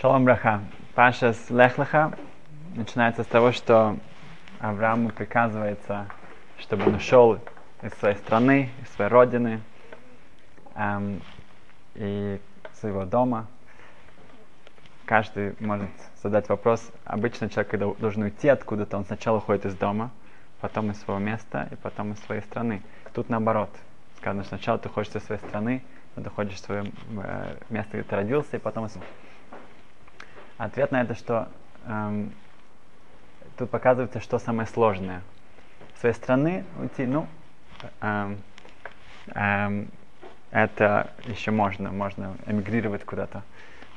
Шалом Браха. Паша с Лехлаха начинается с того, что Аврааму приказывается, чтобы он ушел из своей страны, из своей родины эм, и своего дома. Каждый может задать вопрос. Обычно человек, когда должен уйти откуда-то, он сначала уходит из дома, потом из своего места и потом из своей страны. Тут наоборот. Сказано, сначала ты уходишь из своей страны, ты уходишь в свое э, место, где ты родился, и потом из Ответ на это, что эм, тут показывается, что самое сложное. С своей страны уйти, ну, эм, эм, это еще можно, можно эмигрировать куда-то.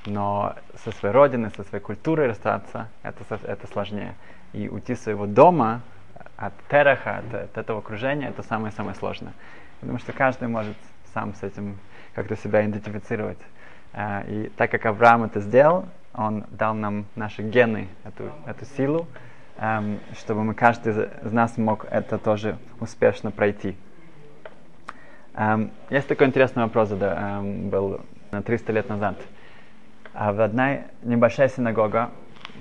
Но со своей родины, со своей культурой расстаться, это, это сложнее. И уйти с своего дома, от тераха, от, от этого окружения, это самое-самое сложное. Потому что каждый может сам с этим как-то себя идентифицировать. Э, и так как Авраам это сделал, он дал нам наши гены, эту, эту силу, эм, чтобы мы, каждый из нас мог это тоже успешно пройти. Эм, есть такой интересный вопрос, да, эм, был на 300 лет назад. А в одной небольшая синагога,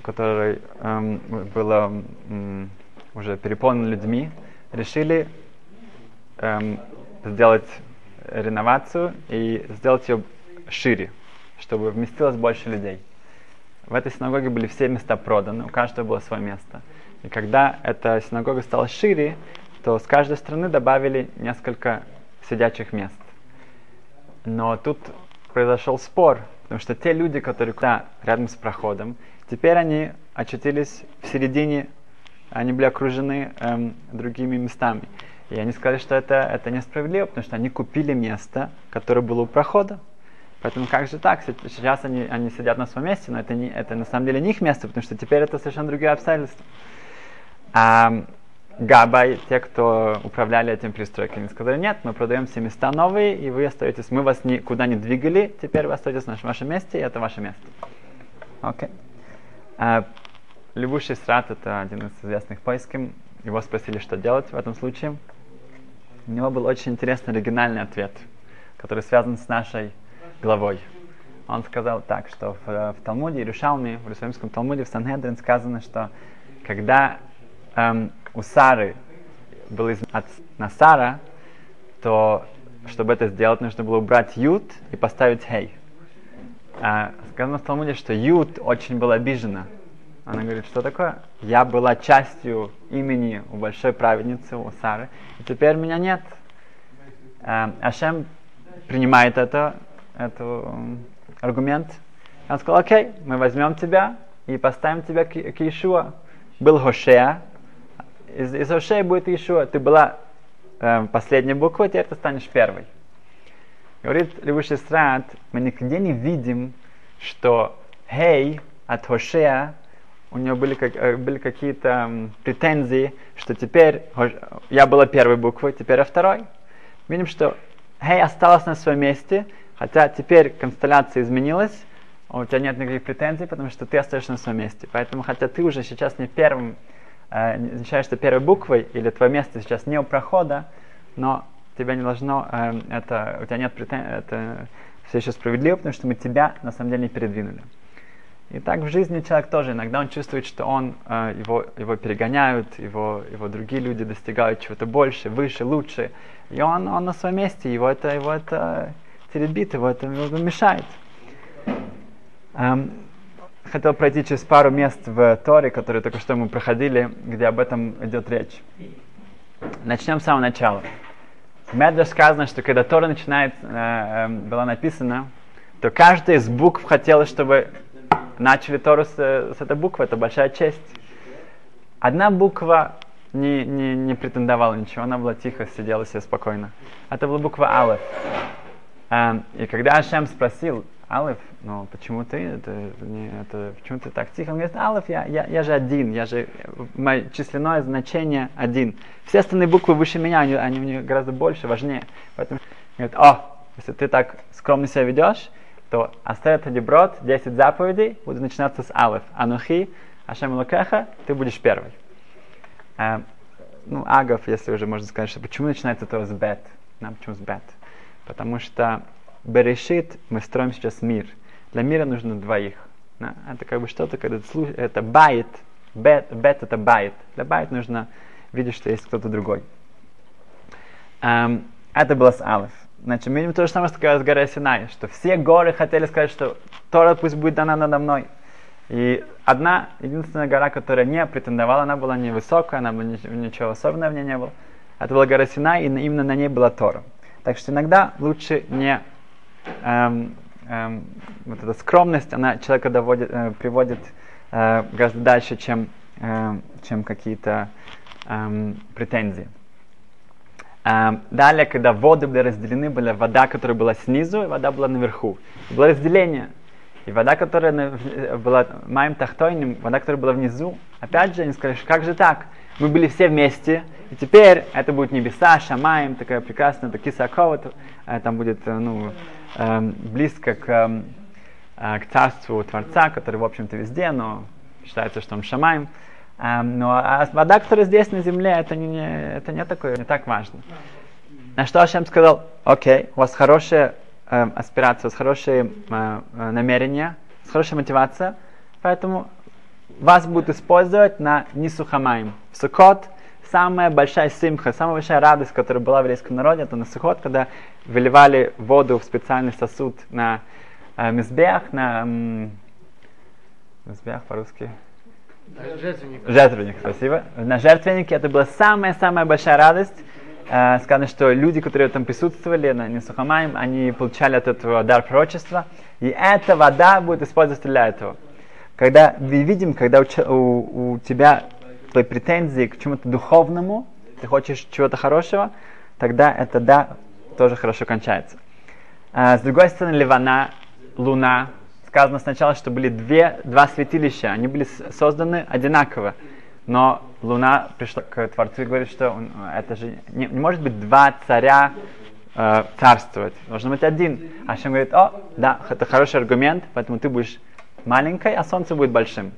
которая эм, была эм, уже переполнена людьми, решили эм, сделать реновацию и сделать ее шире, чтобы вместилось больше людей. В этой синагоге были все места проданы, у каждого было свое место. И когда эта синагога стала шире, то с каждой стороны добавили несколько сидячих мест. Но тут произошел спор, потому что те люди, которые куда рядом с проходом, теперь они очутились в середине, они были окружены эм, другими местами. И они сказали, что это, это несправедливо, потому что они купили место, которое было у прохода. Поэтому как же так? Сейчас они, они сидят на своем месте, но это, не, это на самом деле не их место, потому что теперь это совершенно другие обстоятельства. А Габай, те, кто управляли этим пристройками, сказали, нет, мы продаем все места новые, и вы остаетесь, мы вас никуда не двигали, теперь вы остаетесь на вашем месте, и это ваше место. Окей. Okay. А, Любуший Срат, это один из известных поиским, его спросили, что делать в этом случае. У него был очень интересный оригинальный ответ, который связан с нашей главой. Он сказал так, что в, в Талмуде Иерушалме, в Иерусалимском Талмуде, в Санхедрин сказано, что когда эм, у Сары был из, от Насара, то чтобы это сделать, нужно было убрать Ют и поставить Хей. А, сказано в Талмуде, что Ют очень была обижена. Она говорит, что такое? Я была частью имени у большой праведницы, у Сары, и теперь меня нет. А, Ашем принимает это, это аргумент. Он сказал, окей, мы возьмем тебя и поставим тебя к, к Иешуа. Был Хошея, из, из Хошея будет Иешуа. Ты была э, последняя буква, теперь ты станешь первой. Говорит Левуший Страт, мы нигде не видим, что Хей от Хошея у него были, как, э, были какие-то претензии, что теперь я была первой буквой, теперь я второй. Видим, что Хей осталась на своем месте, Хотя теперь констелляция изменилась, у тебя нет никаких претензий, потому что ты остаешься на своем месте. Поэтому, хотя ты уже сейчас не первым, э, не первой буквой, или твое место сейчас не у прохода, но тебя не должно, э, это, у тебя нет претензий, это все еще справедливо, потому что мы тебя на самом деле не передвинули. И так в жизни человек тоже, иногда он чувствует, что он, э, его, его перегоняют, его, его другие люди достигают чего-то больше, выше, лучше. И он, он на своем месте, его это, его это теребит его, это его мешает. Эм, хотел пройти через пару мест в Торе, которые только что мы проходили, где об этом идет речь. Начнем с самого начала. В Медреш сказано, что когда Тора начинает, э, э, была написана, то каждая из букв хотела, чтобы начали Тору с, с этой буквы, это большая честь. Одна буква не, не, не претендовала ничего, она была тихо, сидела себе спокойно. Это была буква Алеф. Um, и когда Ашем спросил, Алиф, ну почему ты, это, не, это, почему ты так тихо? Он говорит, Алиф, я, я, я же один, я же, мое численное значение один. Все остальные буквы выше меня, они, они мне гораздо больше, важнее. Поэтому говорит, о, если ты так скромно себя ведешь, то оставит Адиброд, 10 заповедей, будут начинаться с Алиф. Анухи, Ашем Лукеха, ты будешь первый. Um, ну, Агов, если уже можно сказать, что почему начинается то с бет? Нам почему с бет? Потому что בראשית мы строим сейчас мир. Для мира нужно двоих. Да? Это как бы что-то, когда это בית, бет, бет это בית. Для בית нужно видеть, что есть кто-то другой. Эм, это было с Алиф. Значит, мы видим то же самое, что с горой Синай, что все горы хотели сказать, что Тора пусть будет дана надо мной. И одна, единственная гора, которая не претендовала, она была невысокая, она была ничего особенного в ней не было. Это была гора Синай, и именно на ней была Тора. Так что иногда лучше не эм, эм, вот эта скромность, она человека доводит, э, приводит э, гораздо дальше, чем, э, чем какие-то э, претензии. Эм, далее, когда воды были разделены, была вода, которая была снизу, и вода была наверху. Было разделение. И вода, которая была моим тахтойным, вода, которая была внизу, опять же, они сказали, как же так? Мы были все вместе, и теперь это будет небеса, шамаем, такая прекрасная, такие сакова, э, там будет э, ну, эм, близко к, эм, э, к царству Творца, который, в общем-то, везде, но считается, что он шамаем. Um, но а вода, которая здесь на земле, это не, это не такое, не так важно. На что Ашем сказал, окей, у вас хорошая аспирация, у вас хорошие намерения, хорошая мотивация, поэтому вас будут использовать на Нисухамаем. В Сукот самая большая симха, самая большая радость, которая была в еврейском народе, это на Сукот, когда выливали воду в специальный сосуд на э, мизбех, на... М, мизбех по-русски? Жертвенник. Жертвенник, спасибо. На жертвеннике это была самая-самая большая радость. Э, сказано, что люди, которые там присутствовали на Несухамаем, они получали от этого дар пророчества. И эта вода будет использоваться для этого. Когда мы видим, когда у, у, у тебя твои претензии к чему-то духовному, ты хочешь чего-то хорошего, тогда это да тоже хорошо кончается. А, с другой стороны, Ливана, Луна, сказано сначала, что были две, два святилища, они были созданы одинаково. Но Луна пришла к Творцу и говорит, что он, это же не, не может быть два царя э, царствовать. Должен быть один. А Шем говорит, о, да, это хороший аргумент, поэтому ты будешь маленькой, а Солнце будет большим.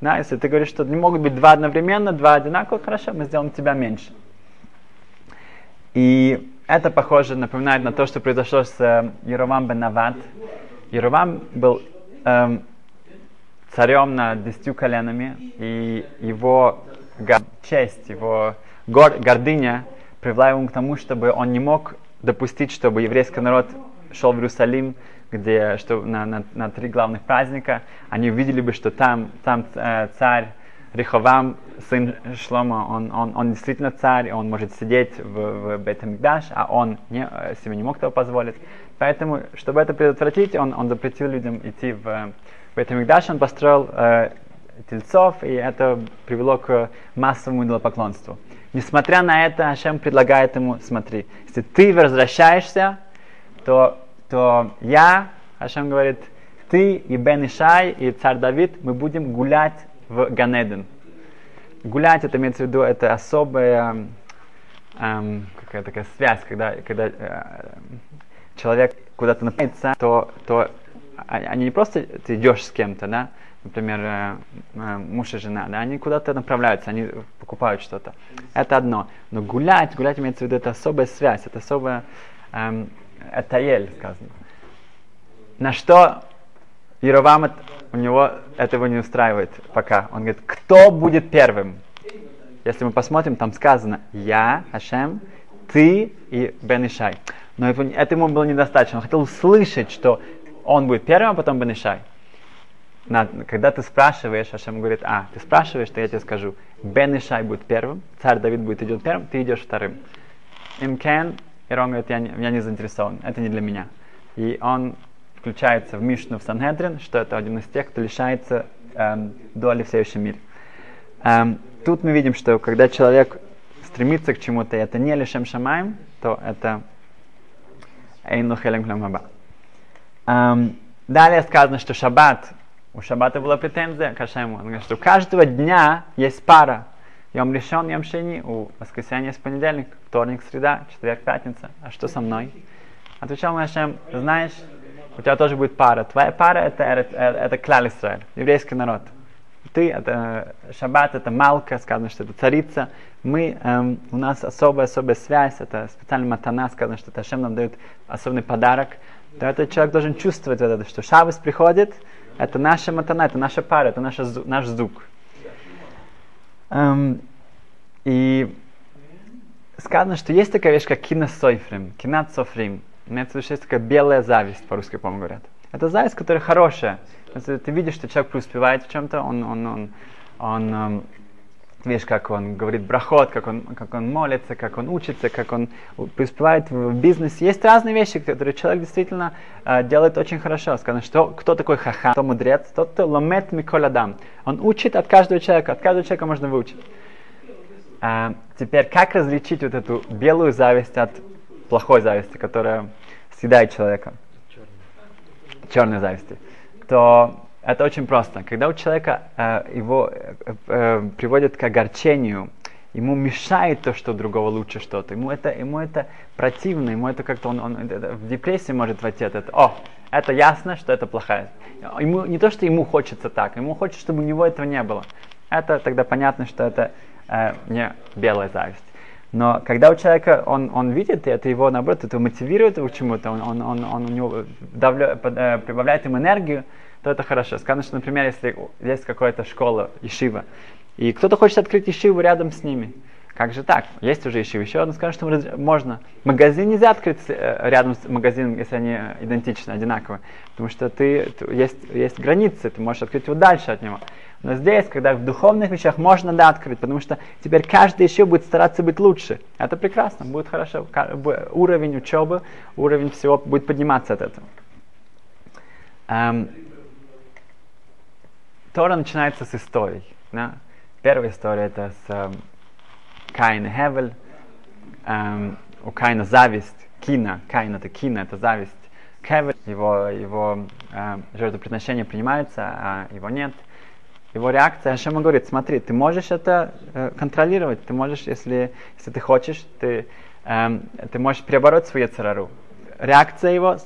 Да, если ты говоришь, что не могут быть два одновременно, два одинаковых, хорошо, мы сделаем тебя меньше. И это похоже, напоминает на то, что произошло с э, Яровам бен Нават. Яровам был эм, царем над десятью коленами, и его честь, его гор, гордыня привела его к тому, чтобы он не мог допустить, чтобы еврейский народ шел в Иерусалим, где что, на, на, на три главных праздника, они увидели бы, что там, там э, царь Риховам, сын Шлома, он, он, он действительно царь, он может сидеть в, в Бетамикдаш, а он не, э, себе не мог этого позволить. Поэтому, чтобы это предотвратить, он, он запретил людям идти в Бетамикдаш, он построил э, тельцов, и это привело к массовому идолопоклонству. Несмотря на это, Ашем предлагает ему, смотри, если ты возвращаешься, то, то я, Ашем говорит, ты и Бен Ишай, и царь Давид, мы будем гулять в Ганеден. Гулять, это имеется в виду, это особая эм, какая такая связь, когда, когда э, человек куда-то направляется, то, то они не просто ты идешь с кем-то, да, например, э, э, муж и жена, да, они куда-то направляются, они покупают что-то. Это одно. Но гулять, гулять имеется в виду, это особая связь, это особая, эм, это ель, сказано. На что Яровам у него этого не устраивает пока. Он говорит, кто будет первым? Если мы посмотрим, там сказано «Я, Ашем, ты и Бен Ишай». Но это ему было недостаточно. Он хотел услышать, что он будет первым, а потом Бен Ишай. когда ты спрашиваешь, Ашем говорит, а, ты спрашиваешь, то я тебе скажу, Бен Ишай будет первым, царь Давид будет идет первым, ты идешь вторым. Имкен, и он говорит, я не, я не заинтересован, это не для меня. И он включается в Мишну в Сангедрин, что это один из тех, кто лишается эм, доли в следующем мире. Эм, тут мы видим, что когда человек стремится к чему-то, и это не лишем шамаем, то это эйну хелем хламаба. Эм, далее сказано, что шаббат, у шаббата была претензия к Ашему. Он говорит, что у каждого дня есть пара. Йом решен, йом шени, у воскресенья есть понедельник, вторник, среда, четверг, пятница. А что со мной? Отвечал мне Ашем, знаешь, у тебя тоже будет пара. Твоя пара это, это, это Клал Исраэль, еврейский народ. Ты, это Шаббат, это Малка, сказано, что это царица. Мы, эм, у нас особая-особая связь, это специальная матана, сказано, что Ташем нам дает особенный подарок. То этот человек должен чувствовать вот это, что Шаббас приходит, Это наша матана, это наша пара, это наша, наш звук. Эм, и сказано, что есть такая вещь, как киносойфрим, кинат-софрим. Имеется в виду, что есть такая белая зависть, по-русски, по-моему, говорят. Это зависть, которая хорошая. Если ты видишь, что человек преуспевает в чем-то, он, он, он, он, он видишь, как он говорит брахот, как он, как он молится, как он учится, как он преуспевает в бизнесе. Есть разные вещи, которые человек действительно э, делает очень хорошо. Сказано, что кто такой хаха, кто мудрец, тот, кто ломет миколадам. Он учит от каждого человека, от каждого человека можно выучить. А, теперь, как различить вот эту белую зависть от плохой зависти, которая съедает человека? Черной зависти. То это очень просто. Когда у человека э, его э, э, приводят к огорчению, ему мешает то, что у другого лучше что-то. Ему это, ему это противно, ему это как-то он, он это, в депрессии может войти от этого. О, это ясно, что это плохая. Ему не то, что ему хочется так, ему хочется, чтобы у него этого не было. Это тогда понятно, что это э, не белая зависть. Но когда у человека он, он видит, и это его, наоборот, это мотивирует его чему-то, он, он, он, он у него давля, э, прибавляет им энергию, то это хорошо. Сказано, что, например, если есть какая-то школа, ешива, и кто-то хочет открыть ешиву рядом с ними, как же так? Есть уже ешива. Еще одно скажем, что можно. Магазин нельзя открыть э, рядом с магазином, если они идентичны, одинаковые. Потому что ты, есть, есть границы, ты можешь открыть его дальше от него. Но здесь, когда в духовных вещах можно да открыть, потому что теперь каждый еще будет стараться быть лучше. Это прекрасно, будет хорошо. Уровень учебы, уровень всего будет подниматься от этого. Тора начинается с историй. Да? Первая история это с эм, Каин и Хевель. Эм, у Каина зависть, Кина, Каин это Кина, это зависть. Хевель, его, его э, жертвоприношение принимается, а его нет его реакция, Ашема говорит, смотри, ты можешь это э, контролировать, ты можешь, если, если ты хочешь, ты, э, ты можешь перебороть свою царару. Реакция его,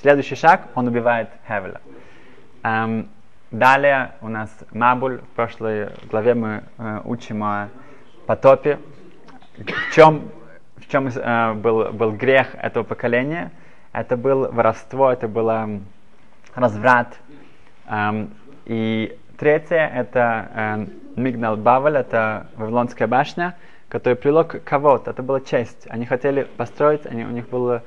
следующий шаг, он убивает Хевеля. Эм, далее у нас Мабуль, в прошлой главе мы э, учим о потопе. В чем, в чем э, был, был грех этого поколения? Это было воровство, это было разврат. Эм, и Третье это э, Мигнал Бавель, это Вавилонская башня, которая прилог кого-то, это была честь. Они хотели построить, они, у них было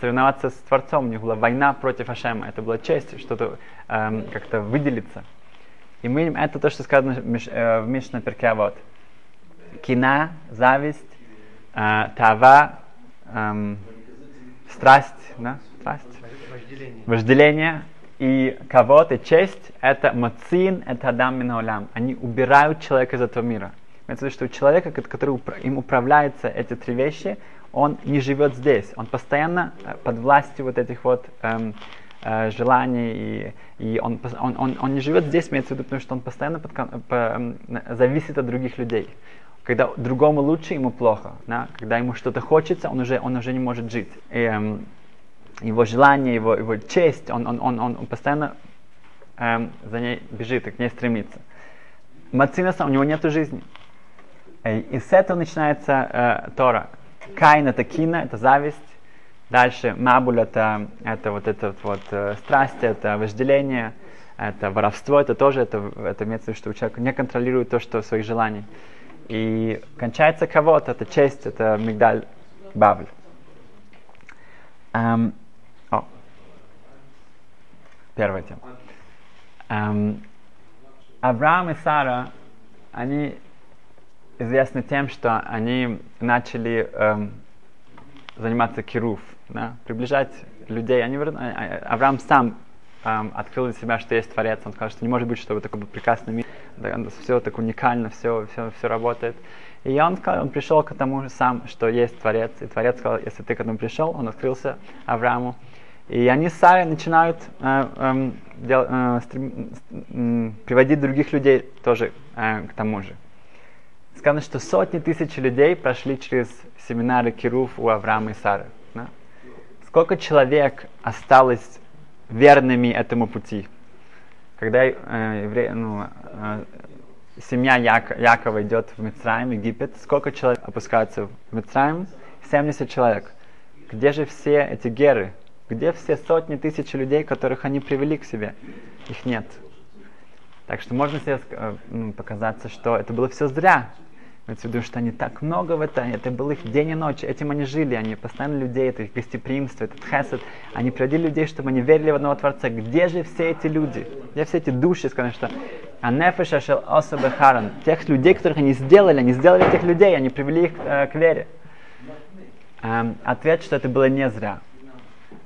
соревноваться с Творцом, у них была война против Ашема, это была честь, что-то э, как-то выделиться. И мы видим, это то, что сказано э, в Мишна Перкеавод. Кина, зависть, э, тава, э, страсть, да? страсть, вожделение. вожделение и кого-то честь — это мацин, это адам минаулям. Они убирают человека из этого мира. Имеется в виду, что у человека, который им управляется эти три вещи, он не живет здесь. Он постоянно э, под властью вот этих вот эм, э, желаний, и, и он, он, он, он не живет здесь, имеется в виду, потому что он постоянно под, по, эм, зависит от других людей. Когда другому лучше, ему плохо. Да? Когда ему что-то хочется, он уже, он уже не может жить. И, эм, его желание, его, его честь, он, он, он, он постоянно эм, за ней бежит и к ней стремится. Мацинаса, у него нет жизни. И с этого начинается э, Тора. Каин это кина, это зависть. Дальше Мабуль это, это вот это вот э, страсть, это вожделение, это воровство, это тоже, это, это имеется что человек не контролирует то, что своих желаний. И кончается кого-то, это честь, это мигдаль Бавль. Um, Первая тема. Эм, Авраам и Сара, они известны тем, что они начали эм, заниматься кируф, да, приближать людей. Они, а, а, Авраам сам эм, открыл для себя, что есть Творец. Он сказал, что не может быть, чтобы такой был прекрасный мир, да, все так уникально, все, все, все работает. И он, сказал, он пришел к тому сам, что есть Творец. И Творец сказал, если ты к этому пришел, он открылся Аврааму. И они сами начинают э, э, дел, э, стрем, э, приводить других людей тоже э, к тому же. Сказано, что сотни тысяч людей прошли через семинары Кируф у Авраама и Сары. Да? Сколько человек осталось верными этому пути? Когда э, евре, ну, э, семья Як, Якова идет в Мицраим, Египет, сколько человек опускаются в Мицраим? 70 человек. Где же все эти геры? Где все сотни тысяч людей, которых они привели к себе? их нет. Так что можно себе э, ну, показаться, что это было все зря. Имеется в виду, что они так много в этом, это был их день и ночь, этим они жили, они постоянно людей, это их гостеприимство, этот хесед, они приводили людей, чтобы они верили в одного Творца. Где же все эти люди? Где все эти души, скажем, что Анефеш Ашел Осабе Харан, тех людей, которых они сделали, они сделали этих людей, они привели их э, к вере. Эм, ответ, что это было не зря.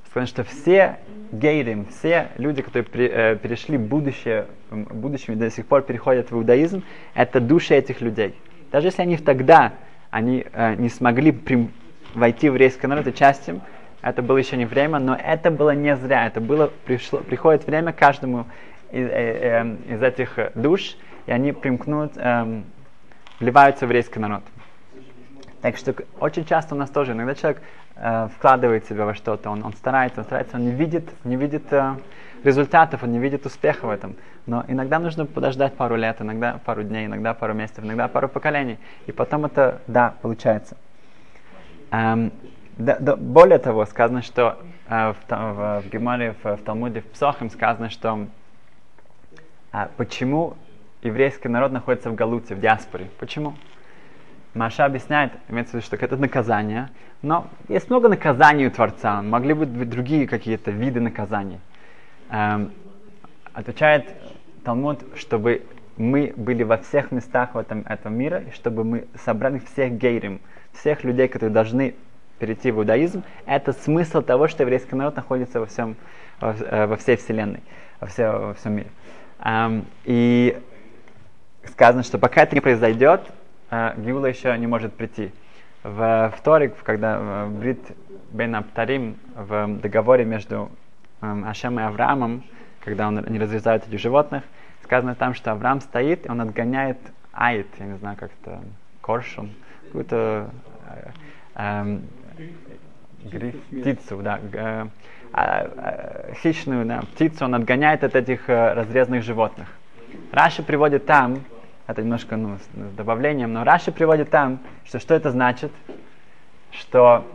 Сказано, что все гейрим, все люди, которые при, э, перешли будущее, будущими до сих пор переходят в иудаизм, это души этих людей. Даже если они тогда они э, не смогли при, войти в еврейский народ им, это было еще не время, но это было не зря. Это было, пришло, приходит время каждому из, э, э, из этих душ, и они примкнут, э, вливаются в еврейский народ. Так что очень часто у нас тоже, иногда человек э, вкладывает себя во что-то, он, он старается, он старается, он не видит, не видит э, результатов, он не видит успеха в этом. Но иногда нужно подождать пару лет, иногда пару дней, иногда пару месяцев, иногда пару поколений. И потом это, да, получается. Эм, да, да, более того, сказано, что э, в, в, в Геморе, в, в Талмуде, в Псохим сказано, что э, почему еврейский народ находится в Галуте, в диаспоре. Почему? Маша объясняет, имеется в виду, что это наказание, но есть много наказаний у Творца, могли быть другие какие-то виды наказаний. Эм, отвечает Талмуд, чтобы мы были во всех местах в этом, этом мире, и чтобы мы собрали всех гейрим, всех людей, которые должны перейти в иудаизм, это смысл того, что еврейский народ находится во, всем, во, э, во всей вселенной, во, все, во всем мире. Um, и сказано, что пока это не произойдет, uh, Гиула еще не может прийти. В вторник, когда в Брит Бен Аптарим, в договоре между Ашем и Авраамом, когда он, они разрезают этих животных, сказано там, что Авраам стоит, и он отгоняет айт, я не знаю, как это, коршун, какую-то э, э, гриф, птицу, да, э, э, хищную да, птицу, он отгоняет от этих э, разрезанных животных. Раши приводит там, это немножко ну, с добавлением, но Раши приводит там, что что это значит? Что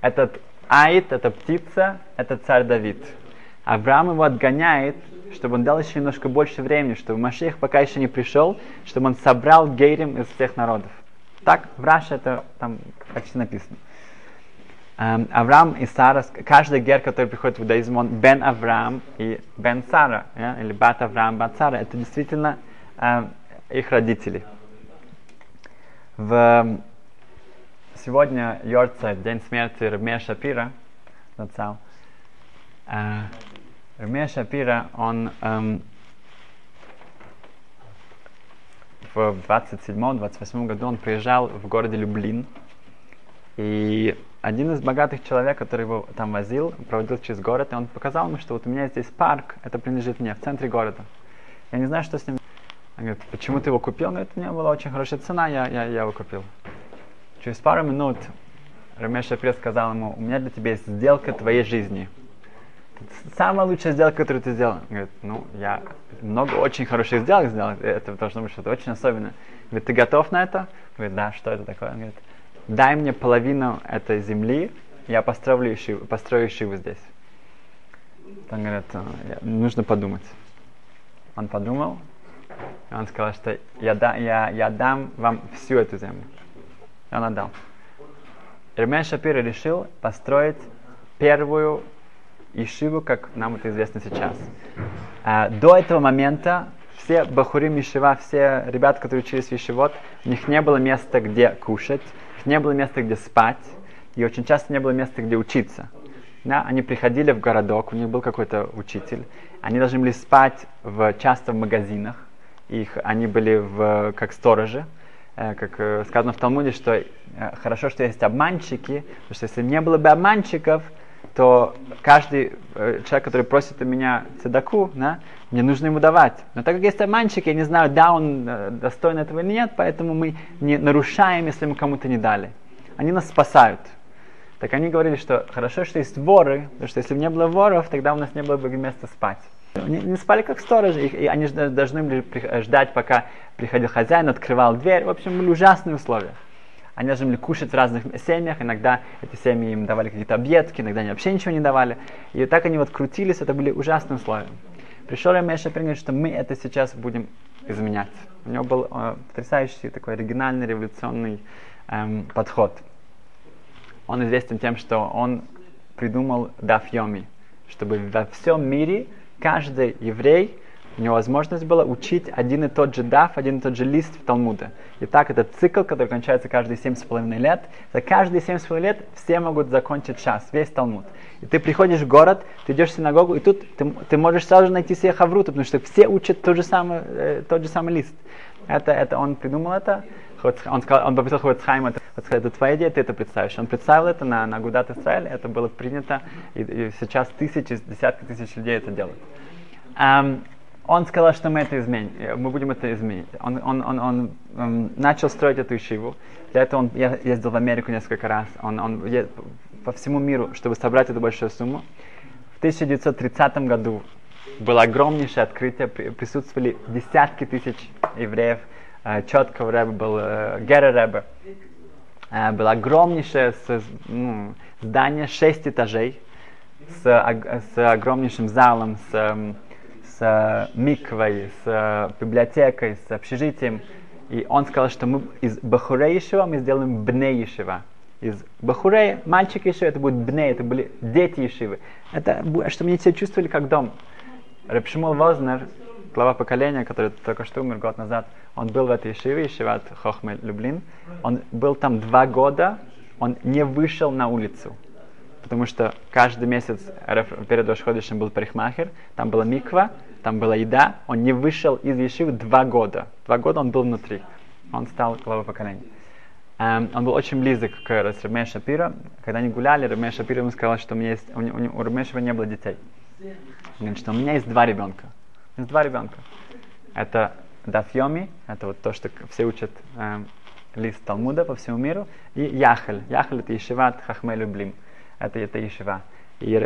этот Аид, эта птица, это царь Давид. Авраам его отгоняет, чтобы он дал еще немножко больше времени, чтобы Машех пока еще не пришел, чтобы он собрал гейрим из всех народов. Так в Раше это там почти написано. Um, Авраам и Сара, каждый гер, который приходит в иудаизм, он Бен Авраам и Бен Сара, yeah? или Бат Авраам, Бат Сара, это действительно uh, их родители. В, сегодня Йорца, день смерти Рабмея Шапира, Нацал, uh, Рабмея Шапира, он um, в 27-28 году он приезжал в городе Люблин, и один из богатых человек, который его там возил, проводил через город, и он показал ему, что вот у меня здесь парк, это принадлежит мне, в центре города. Я не знаю, что с ним. Он говорит, почему ты его купил? Он говорит, у меня была очень хорошая цена, я, я, я его купил. Через пару минут Рамеш Шапир сказал ему, у меня для тебя есть сделка твоей жизни. Самая лучшая сделка, которую ты сделал. Говорит, ну, я много очень хороших сделок сделал, это должно быть что-то очень особенное. Говорит, ты готов на это? Говорит, да, что это такое? Он говорит, дай мне половину этой земли, я построю шиву, построю шиву здесь. Он говорит, нужно подумать. Он подумал, и он сказал, что я, да, я, я дам вам всю эту землю. И он отдал. Ирмен Шапир решил построить первую Ишиву, как нам это известно сейчас. А, до этого момента все бахурим Ишива, все ребята, которые учились в Ишивот, у них не было места, где кушать, не было места, где спать, и очень часто не было места, где учиться. Да, они приходили в городок, у них был какой-то учитель, они должны были спать в, часто в магазинах, их, они были в, как сторожи, э, как э, сказано в Талмуде, что э, хорошо, что есть обманщики, потому что если не было бы обманщиков, то каждый э, человек, который просит у меня цедаку, да, мне нужно ему давать. Но так как есть обманщик, я не знаю, да, он э, достоин этого или нет, поэтому мы не нарушаем, если мы кому-то не дали. Они нас спасают. Так они говорили, что хорошо, что есть воры, потому что если бы не было воров, тогда у нас не было бы места спать. Они не спали как сторожи, и они должны были ждать, пока приходил хозяин, открывал дверь. В общем, были ужасные условия. Они должны были кушать в разных семьях, иногда эти семьи им давали какие-то объедки, иногда они вообще ничего не давали. И так они вот крутились, это были ужасные условия. Пришел Рамеша и говорит, что мы это сейчас будем изменять. У него был э, потрясающий такой оригинальный революционный эм, подход. Он известен тем, что он придумал дафьоми, чтобы во всем мире каждый еврей у него возможность была учить один и тот же даф, один и тот же лист в Талмуде. И так этот цикл, который кончается каждые семь с половиной лет, за каждые семь с половиной лет все могут закончить час, весь Талмуд. И ты приходишь в город, ты идешь в синагогу, и тут ты, ты можешь сразу же найти себе хавруту, потому что все учат тот же самый, э, тот же самый лист. Это, это он придумал это, он, сказал, он попросил Хоцхайма, это, это твоя идея, ты это представишь. Он представил это на, на Гудат Израиль, это было принято, и, и сейчас тысячи, десятки тысяч людей это делают. Um, он сказал, что мы это изменим, мы будем это изменить. Он, он, он, он um, начал строить эту ишиву. Для этого он ездил в Америку несколько раз. Он, он по всему миру, чтобы собрать эту большую сумму. В 1930 году было огромнейшее открытие, присутствовали десятки тысяч евреев. Э, Четкого рэба был э, Гера рэба. Э, было огромнейшее ну, здание, шесть этажей, с, с огромнейшим залом, с эм, с миквой, с библиотекой, с общежитием. И он сказал, что мы из Бахурей Ишива мы сделаем Бней Ишива. Из Бахурей, мальчик Ишива, это будет Бней, это были дети Ишивы. Это, чтобы они себя чувствовали как дом. Рабшимул Вознер, глава поколения, который только что умер год назад, он был в этой Ишиве, Ишиват Хохмель Люблин. Он был там два года, он не вышел на улицу потому что каждый месяц перед Рошходишем был парикмахер, там была миква, там была еда, он не вышел из Ешивы два года. Два года он был внутри. Он стал главой поколения. Um, он был очень близок к Раме Шапира. Когда они гуляли, Раме Шапира ему сказал, что у, меня есть, у, у, у Раме не было детей. Он говорит, что у меня есть два ребенка. Есть два ребенка. Это Дафьоми, это вот то, что все учат эм, лист Талмуда по всему миру, и Яхаль. Яхаль это Ешиват Хахмелю Блим это, это Ешива. И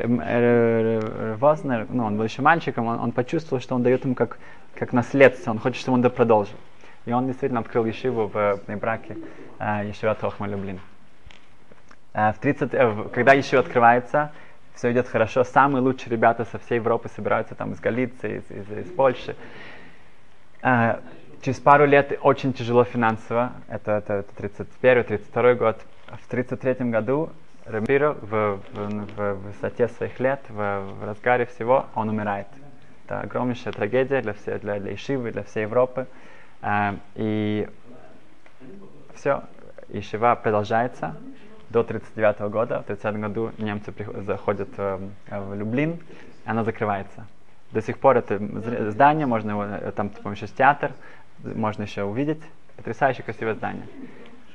Вознер, ну, он был еще мальчиком, он, он почувствовал, что он дает ему как, как наследство, он хочет, чтобы он это продолжил. И он действительно открыл Ешиву в Небраке, э, Ешива Тохма Люблин. Э, в 30, э, когда Ешива открывается, все идет хорошо, самые лучшие ребята со всей Европы собираются там из Галиции, из, из, из Польши. Э, через пару лет очень тяжело финансово, это, это, это 31-32 год. В 33 году Рамбира в, в, в высоте своих лет, в, в разгаре всего, он умирает. Это огромнейшая трагедия для, всей, для, для Ишивы, для всей Европы. Э, и все, Ишива продолжается до 1939 года. В 1930 году немцы заходят в, в Люблин, она закрывается. До сих пор это здание, можно его, э, там, по-моему, еще театр, можно еще увидеть. Потрясающе красивое здание.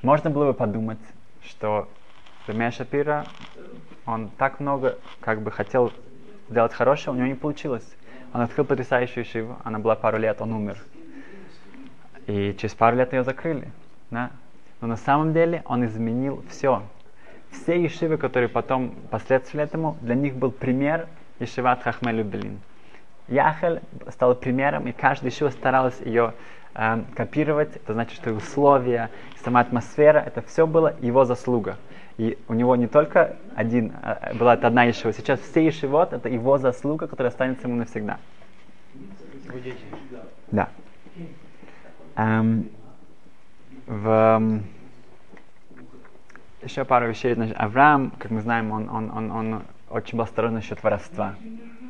Можно было бы подумать, что Ремия Шапира, он так много как бы хотел сделать хорошее, у него не получилось. Он открыл потрясающую шиву, она была пару лет, он умер. И через пару лет ее закрыли. Да? Но на самом деле он изменил все. Все ешивы, которые потом последовали этому, для них был пример Ешиват Хахмелю Белин. Яхель стал примером, и каждая ешива старалась ее э, копировать. Это значит, что условия, сама атмосфера, это все было его заслуга. И у него не только один, а, была это одна Ешива, сейчас все Ешивот, это его заслуга, которая останется ему навсегда. Да. Эм, в, еще пару вещей. Значит, Авраам, как мы знаем, он, он, он, он очень был осторожен насчет воровства.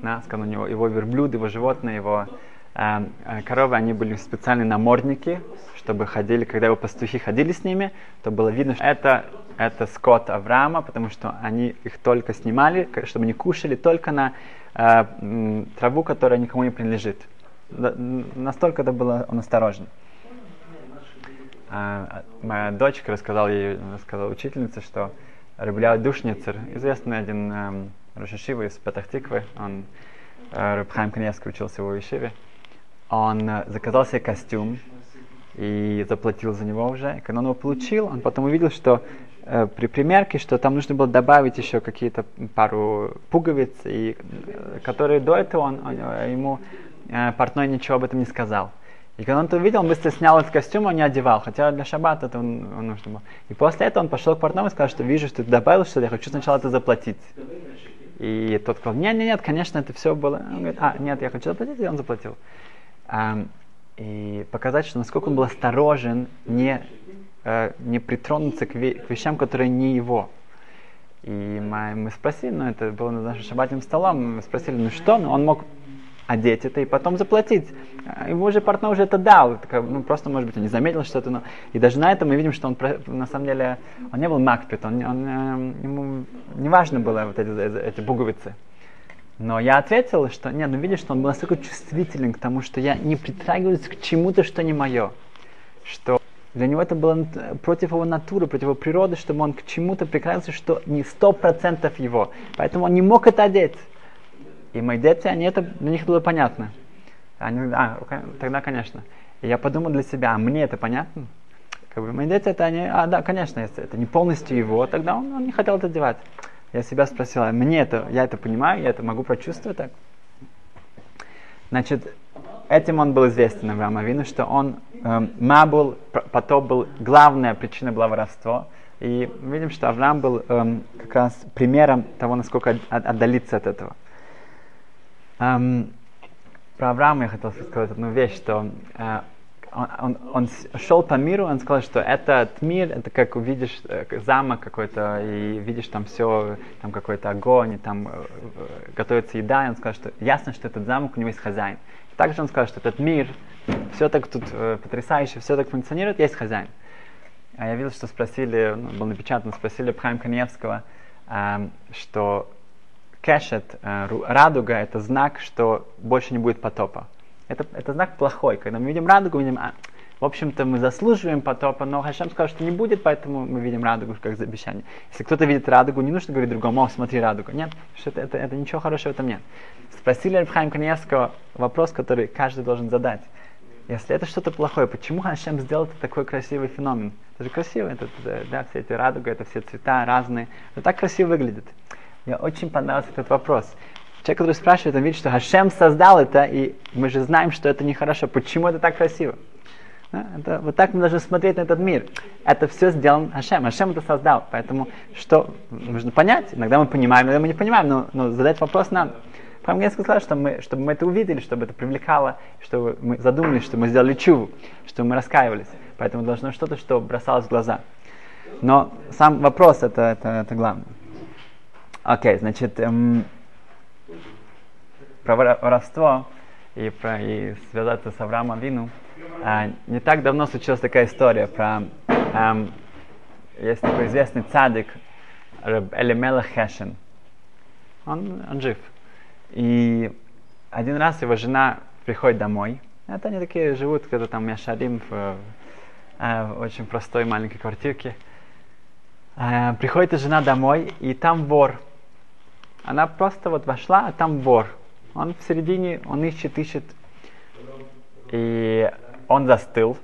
Да, сказано, у него его верблюд, его животные, его э, коровы, они были специальные намордники, чтобы ходили, когда его пастухи ходили с ними, то было видно, что это это скот Авраама, потому что они их только снимали, чтобы они кушали только на э, траву, которая никому не принадлежит. Настолько это было он осторожен. А, моя дочка рассказала ей, рассказала учительнице, что Рабля Душницер, известный один э, Рошишива из Патахтиквы, он э, Рабхайм Каневский учился в Ишиве, он э, заказал себе костюм и заплатил за него уже. Когда он его получил, он потом увидел, что Э, при примерке, что там нужно было добавить еще какие-то пару пуговиц, и, э, которые до этого он, он, э, ему э, портной ничего об этом не сказал. И когда он это увидел, он быстро снял этот костюм, он не одевал, хотя для шаббата это он, он нужно было. И после этого он пошел к портному и сказал, что вижу, что ты добавил что-то, я хочу сначала это заплатить. И тот сказал, нет, нет, нет, конечно, это все было. Он говорит, а, нет, я хочу заплатить, и он заплатил. Um, и показать, что насколько он был осторожен не, э, не притронуться к, ве- к вещам, которые не его. И мы, мы спросили, ну это было на нашем шабатным столом, мы спросили, ну что, ну он мог одеть это и потом заплатить. Ему уже партнер уже это дал. Это, ну, просто, может быть, он не заметил что-то. Но... И даже на этом мы видим, что он, на самом деле, он не был макпит, он, он, э, ему не важно было вот эти, эти пуговицы. Но я ответил, что нет, ну видишь, что он был настолько чувствителен к тому, что я не притрагиваюсь к чему-то, что не мое. Что для него это было против его натуры, против его природы, чтобы он к чему-то прикасался, что не сто процентов его. Поэтому он не мог это одеть. И мои дети, они это, для них было понятно. Они, а, тогда, конечно. И я подумал для себя, а мне это понятно? Как бы мои дети, это они, а, да, конечно, если это не полностью его, тогда он, он не хотел это одевать. Я себя спросил, мне это, я это понимаю, я это могу прочувствовать так? Значит, этим он был известен Авраам Авину, что он, эм, Мабул, потоп был, главная причина была воровство. И мы видим, что Авраам был эм, как раз примером того, насколько отдалиться от этого. Эм, про Авраама я хотел сказать одну вещь, что э, он, он, он шел по миру, он сказал, что этот мир, это как увидишь э, замок какой-то, и видишь там все, там какой-то огонь, и там э, э, готовится еда, и он сказал, что ясно, что этот замок, у него есть хозяин. Также он сказал, что этот мир, все так тут э, потрясающе, все так функционирует, есть хозяин. А я видел, что спросили, ну, было напечатано, спросили Пхайм Каневского, э, что кэшет, э, радуга, это знак, что больше не будет потопа. Это, это знак плохой. Когда мы видим радугу, мы видим, а, в общем-то, мы заслуживаем потопа, но Хашем сказал, что не будет, поэтому мы видим радугу как за обещание. Если кто-то видит радугу, не нужно говорить другому, о, смотри радугу. Нет, что это, это, это ничего хорошего в нет. Спросили Рабхайм Каневского вопрос, который каждый должен задать. Если это что-то плохое, почему Хашем сделал такой красивый феномен? Это же красиво, это, да, все эти радуги, это все цвета разные. Это так красиво выглядит. Мне очень понравился этот вопрос. Человек, который спрашивает, он видит, что Хашем создал это, и мы же знаем, что это нехорошо. Почему это так красиво? Это, вот так мы должны смотреть на этот мир. Это все сделан Хашем. Хашем это создал. Поэтому что нужно понять? Иногда мы понимаем, иногда мы не понимаем, но, но задать вопрос нам. Прям я сказал, что мы, чтобы мы это увидели, чтобы это привлекало, чтобы мы задумались, что мы сделали чуву, чтобы мы раскаивались. Поэтому должно что-то, что бросалось в глаза. Но сам вопрос это, это, это главное. Окей, значит, эм, про воровство и, про, и связаться с Авраамом Вину. А, не так давно случилась такая история про... Эм, есть такой известный цадик Элемела Хешен. Он, он жив. И один раз его жена приходит домой. Это они такие живут, когда там Яшарим в, э, в очень простой маленькой квартирке. Э, приходит жена домой, и там вор. Она просто вот вошла, а там вор. Он в середине, он ищет, ищет. И он застыл.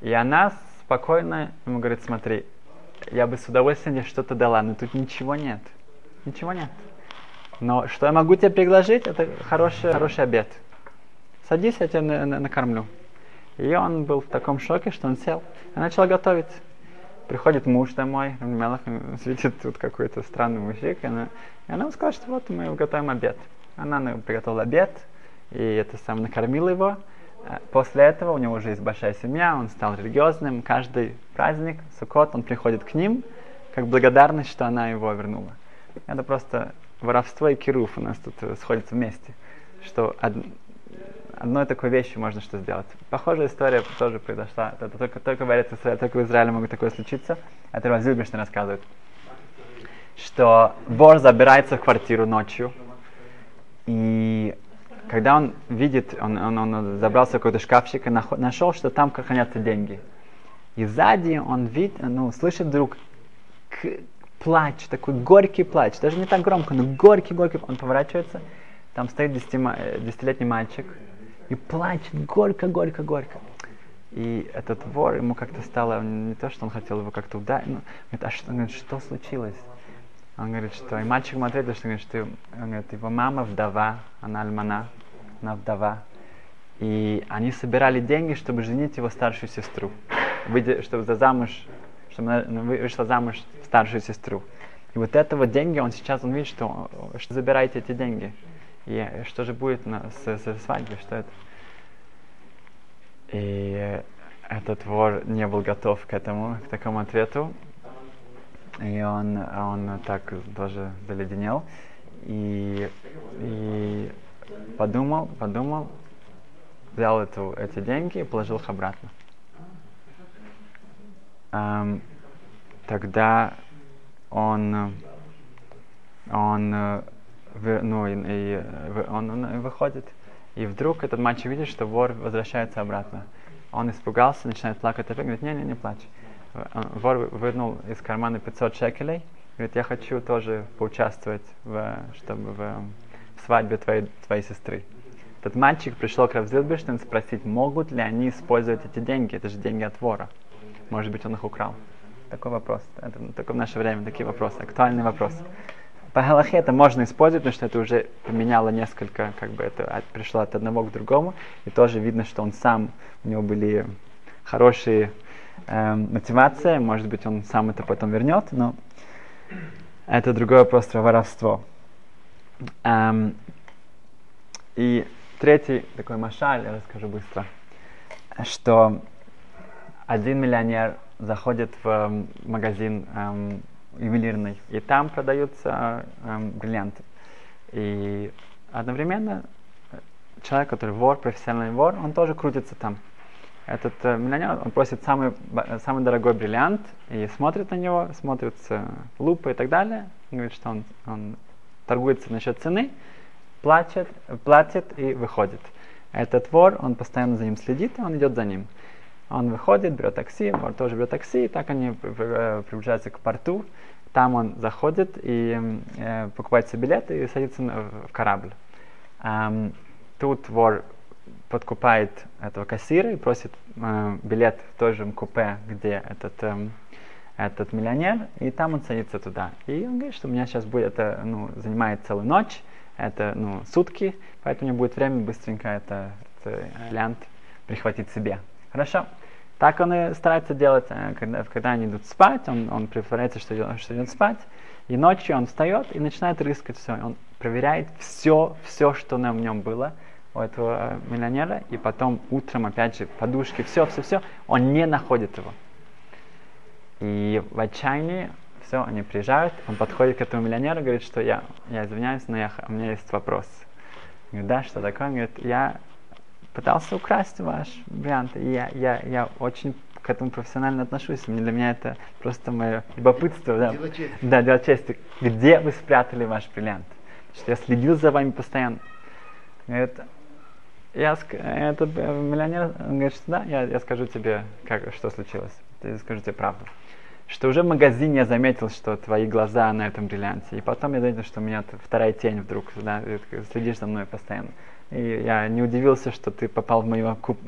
И она спокойно ему говорит, смотри, я бы с удовольствием что-то дала, но тут ничего нет. Ничего нет. Но что я могу тебе предложить, это хороший, хороший обед. Садись, я тебя на, на, накормлю. И он был в таком шоке, что он сел и начал готовить. Приходит муж домой, Мелах видит тут какой-то странный мужик, и она, и она ему сказала, что вот мы готовим обед. Она приготовила обед, и это сам накормила его. Э, после этого у него уже есть большая семья, он стал религиозным. Каждый праздник, Сукот, он приходит к ним, как благодарность, что она его вернула. Это просто воровство и кируф у нас тут э, сходятся вместе. Что од... одной такой вещи можно что сделать. Похожая история тоже произошла. Это только, только, в Израиле, только в Израиле могут такое случиться. Это Разильбишн рассказывает. Что вор забирается в квартиру ночью, и когда он видит, он, он, он забрался в какой-то шкафчик и нашел, что там хранятся деньги. И сзади он видит, ну, слышит вдруг плач, такой горький плач, даже не так громко, но горький-горький. Он поворачивается, там стоит десятилетний мальчик и плачет горько-горько-горько. И этот вор, ему как-то стало, не то, что он хотел его как-то ударить, но говорит, а что, он говорит, что случилось? Он говорит, что... И мальчик ему ответил, что, говорит, что он говорит, его мама вдова, она альмана, она вдова. И они собирали деньги, чтобы женить его старшую сестру. Выйдя, чтобы за замуж, чтобы она вышла замуж старшую сестру. И вот это вот деньги, он сейчас, он видит, что, что забираете эти деньги. И что же будет на, с, с свадьбой, что это? И этот вор не был готов к этому, к такому ответу. И он, он так тоже заледенел. И, и подумал, подумал, взял эту, эти деньги и положил их обратно. Эм, тогда он, он, ну, и, и, он, он выходит, и вдруг этот мальчик видит, что вор возвращается обратно. Он испугался, начинает плакать, опять говорит, не-не, не плачь. Вор вынул из кармана 500 шекелей, говорит, я хочу тоже поучаствовать, в, чтобы в свадьбе твоей, твоей сестры. Этот мальчик пришел к Равзилберштейн спросить, могут ли они использовать эти деньги, это же деньги от вора. Может быть, он их украл. Такой вопрос. Это только в наше время такие вопросы, актуальный вопрос. По Галахе это можно использовать, потому что это уже поменяло несколько, как бы это от, пришло от одного к другому, и тоже видно, что он сам, у него были хорошие эм, мотивации, может быть, он сам это потом вернет, но это другой вопрос про воровство. Эм, и третий такой машаль, я расскажу быстро, что один миллионер заходит в магазин эм, ювелирный, и там продаются эм, бриллианты. И одновременно человек, который вор, профессиональный вор, он тоже крутится там. Этот э, миллионер, он просит самый, самый дорогой бриллиант и смотрит на него, смотрит с лупой и так далее. Он говорит, что он, он торгуется насчет цены, платит, платит и выходит. Этот вор, он постоянно за ним следит, и он идет за ним. Он выходит, берет такси, вор тоже берет такси, и так они э, приближаются к порту. Там он заходит и э, покупает себе билет и садится в корабль. Эм, тут вор подкупает этого кассира и просит э, билет в той же купе, где этот, э, этот миллионер, и там он садится туда. И он говорит, что у меня сейчас будет, это ну, занимает целую ночь, это ну, сутки, поэтому у меня будет время быстренько это, это лянт прихватить себе. Хорошо? Так он и старается делать, э, когда, когда они идут спать, он, он притворяется, что, что идет спать, и ночью он встает и начинает рыскать все. Он проверяет все, все, что на нем было у этого э, миллионера, и потом утром, опять же, подушки, все, все, все, он не находит его. И в отчаянии все, они приезжают, он подходит к этому миллионеру, говорит, что я, я извиняюсь, но я, у меня есть вопрос. Говорит, да, что такое? Он говорит, я пытался украсть ваш вариант. И я, я, я очень к этому профессионально отношусь. Для меня это просто мое любопытство. Да, дело чести. Да, дело чести. Где вы спрятали ваш бриллиант? Что я следил за вами постоянно. Это, я, этот миллионер он говорит, что да, я, я скажу тебе, как, что случилось. Я скажу тебе правду. Что уже в магазине я заметил, что твои глаза на этом бриллианте. И потом я заметил, что у меня вторая тень вдруг, да, следишь за мной постоянно. И я не удивился, что ты попал в мою куб,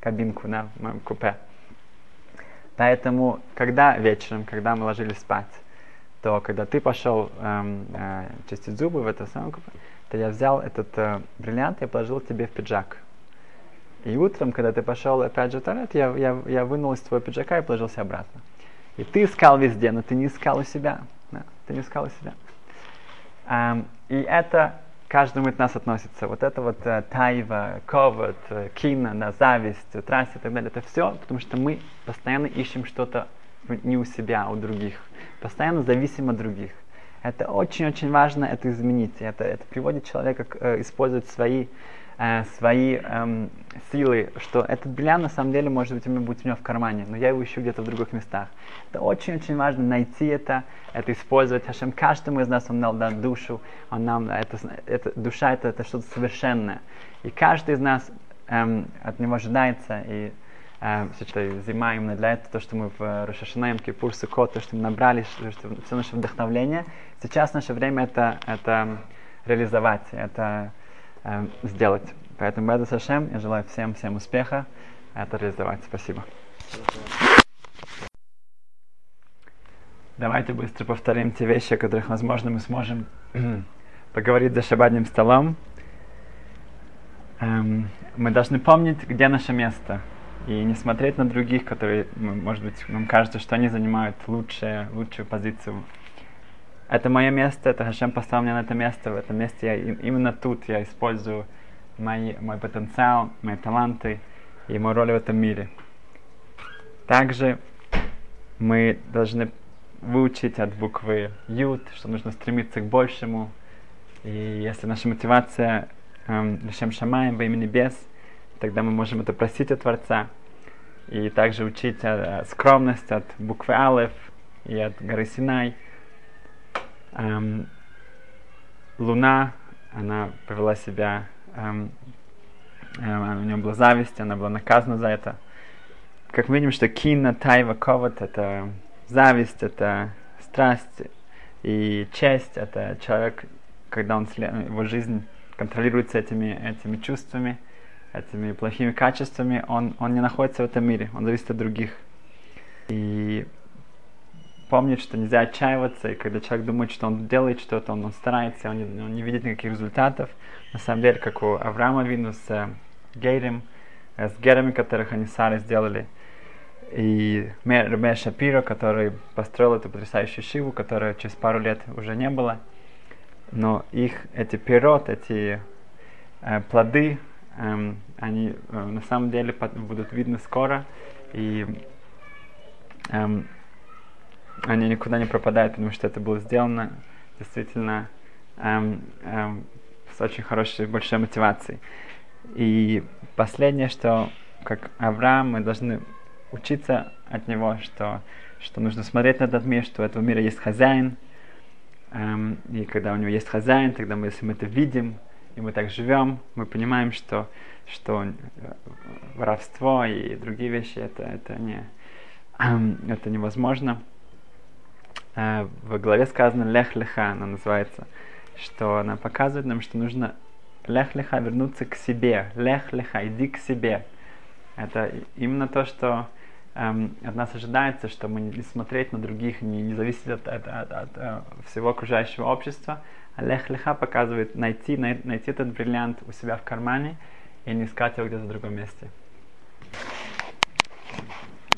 кабинку, да, в моем купе. Поэтому, когда вечером, когда мы ложились спать, то когда ты пошел эм, э, чистить зубы в это самое купе, то я взял этот э, бриллиант и положил тебе в пиджак. И утром, когда ты пошел опять же в туалет, я, я, я вынул из твоего пиджака и положил себе обратно. И ты искал везде, но ты не искал у себя. Да, ты не искал у себя. Эм, и это каждому из нас относится. Вот это вот э, тайва, ковод, э, кина, да, зависть, э, и так далее, это все, потому что мы постоянно ищем что-то не у себя, а у других. Постоянно зависим от других. Это очень-очень важно это изменить. Это, это приводит человека к э, использовать свои э, свои эм, силы, что этот бриллиант на самом деле может быть у меня будет у меня в кармане, но я его ищу где-то в других местах. Это очень-очень важно найти это, это использовать. Хашем каждому из нас он дал да, душу, он нам это, это душа это, это что-то совершенное, и каждый из нас эм, от него ожидается и э, все, зима именно для этого, то, что мы в Рошашанаем, Кипур, Сукот, то, что мы набрали, что, что, все наше вдохновление. Сейчас наше время это, это реализовать, это э, сделать. Поэтому Беда Сашем, я желаю всем, всем успеха это реализовать. Спасибо. Давайте быстро повторим те вещи, о которых, возможно, мы сможем поговорить за шабадным столом. Эм, мы должны помнить, где наше место. И не смотреть на других, которые, может быть, нам кажется, что они занимают лучшее, лучшую позицию. Это мое место, это Хашем поставил меня на это место, в этом месте я именно тут я использую мои, мой потенциал, мои таланты и мою роль в этом мире. Также мы должны выучить от буквы Ют, что нужно стремиться к большему. И если наша мотивация эм, Лишем Шамаем во имя небес, тогда мы можем это просить от Творца. И также учить э, скромность от буквы Алеф и от горы Синай. Эм, Луна, она повела себя, эм, эм, у нее была зависть, она была наказана за это. Как мы видим, что кина, тайва, коват — это зависть, это страсть и честь, это человек, когда он, его жизнь контролируется этими, этими чувствами, этими плохими качествами, он, он не находится в этом мире, он зависит от других. И помнить, что нельзя отчаиваться, и когда человек думает, что он делает что-то, он, он старается, он не, он не видит никаких результатов. На самом деле, как у Авраама Вину с э, Гейрем, э, с Герами, которых они Сары сделали, и Рабе Шапиро, который построил эту потрясающую шиву, которая через пару лет уже не было. Но их, эти пирот, эти э, плоды, э, они э, на самом деле будут видны скоро, и э, они никуда не пропадают, потому что это было сделано действительно эм, эм, с очень хорошей, большой мотивацией. И последнее, что как Авраам, мы должны учиться от него, что, что нужно смотреть на этот мир, что у этого мира есть хозяин, эм, и когда у него есть хозяин, тогда мы, если мы это видим, и мы так живем, мы понимаем, что, что э, воровство и другие вещи это, это, не, эм, это невозможно. Э, в главе сказано лех леха, она называется, что она показывает нам, что нужно лех леха вернуться к себе, лех леха, иди к себе. Это именно то, что эм, от нас ожидается, что мы не смотреть на других, не, не зависеть от, от, от, от, от э, всего окружающего общества. А Лех Леха показывает найти, най, найти этот бриллиант у себя в кармане и не искать его где-то в другом месте.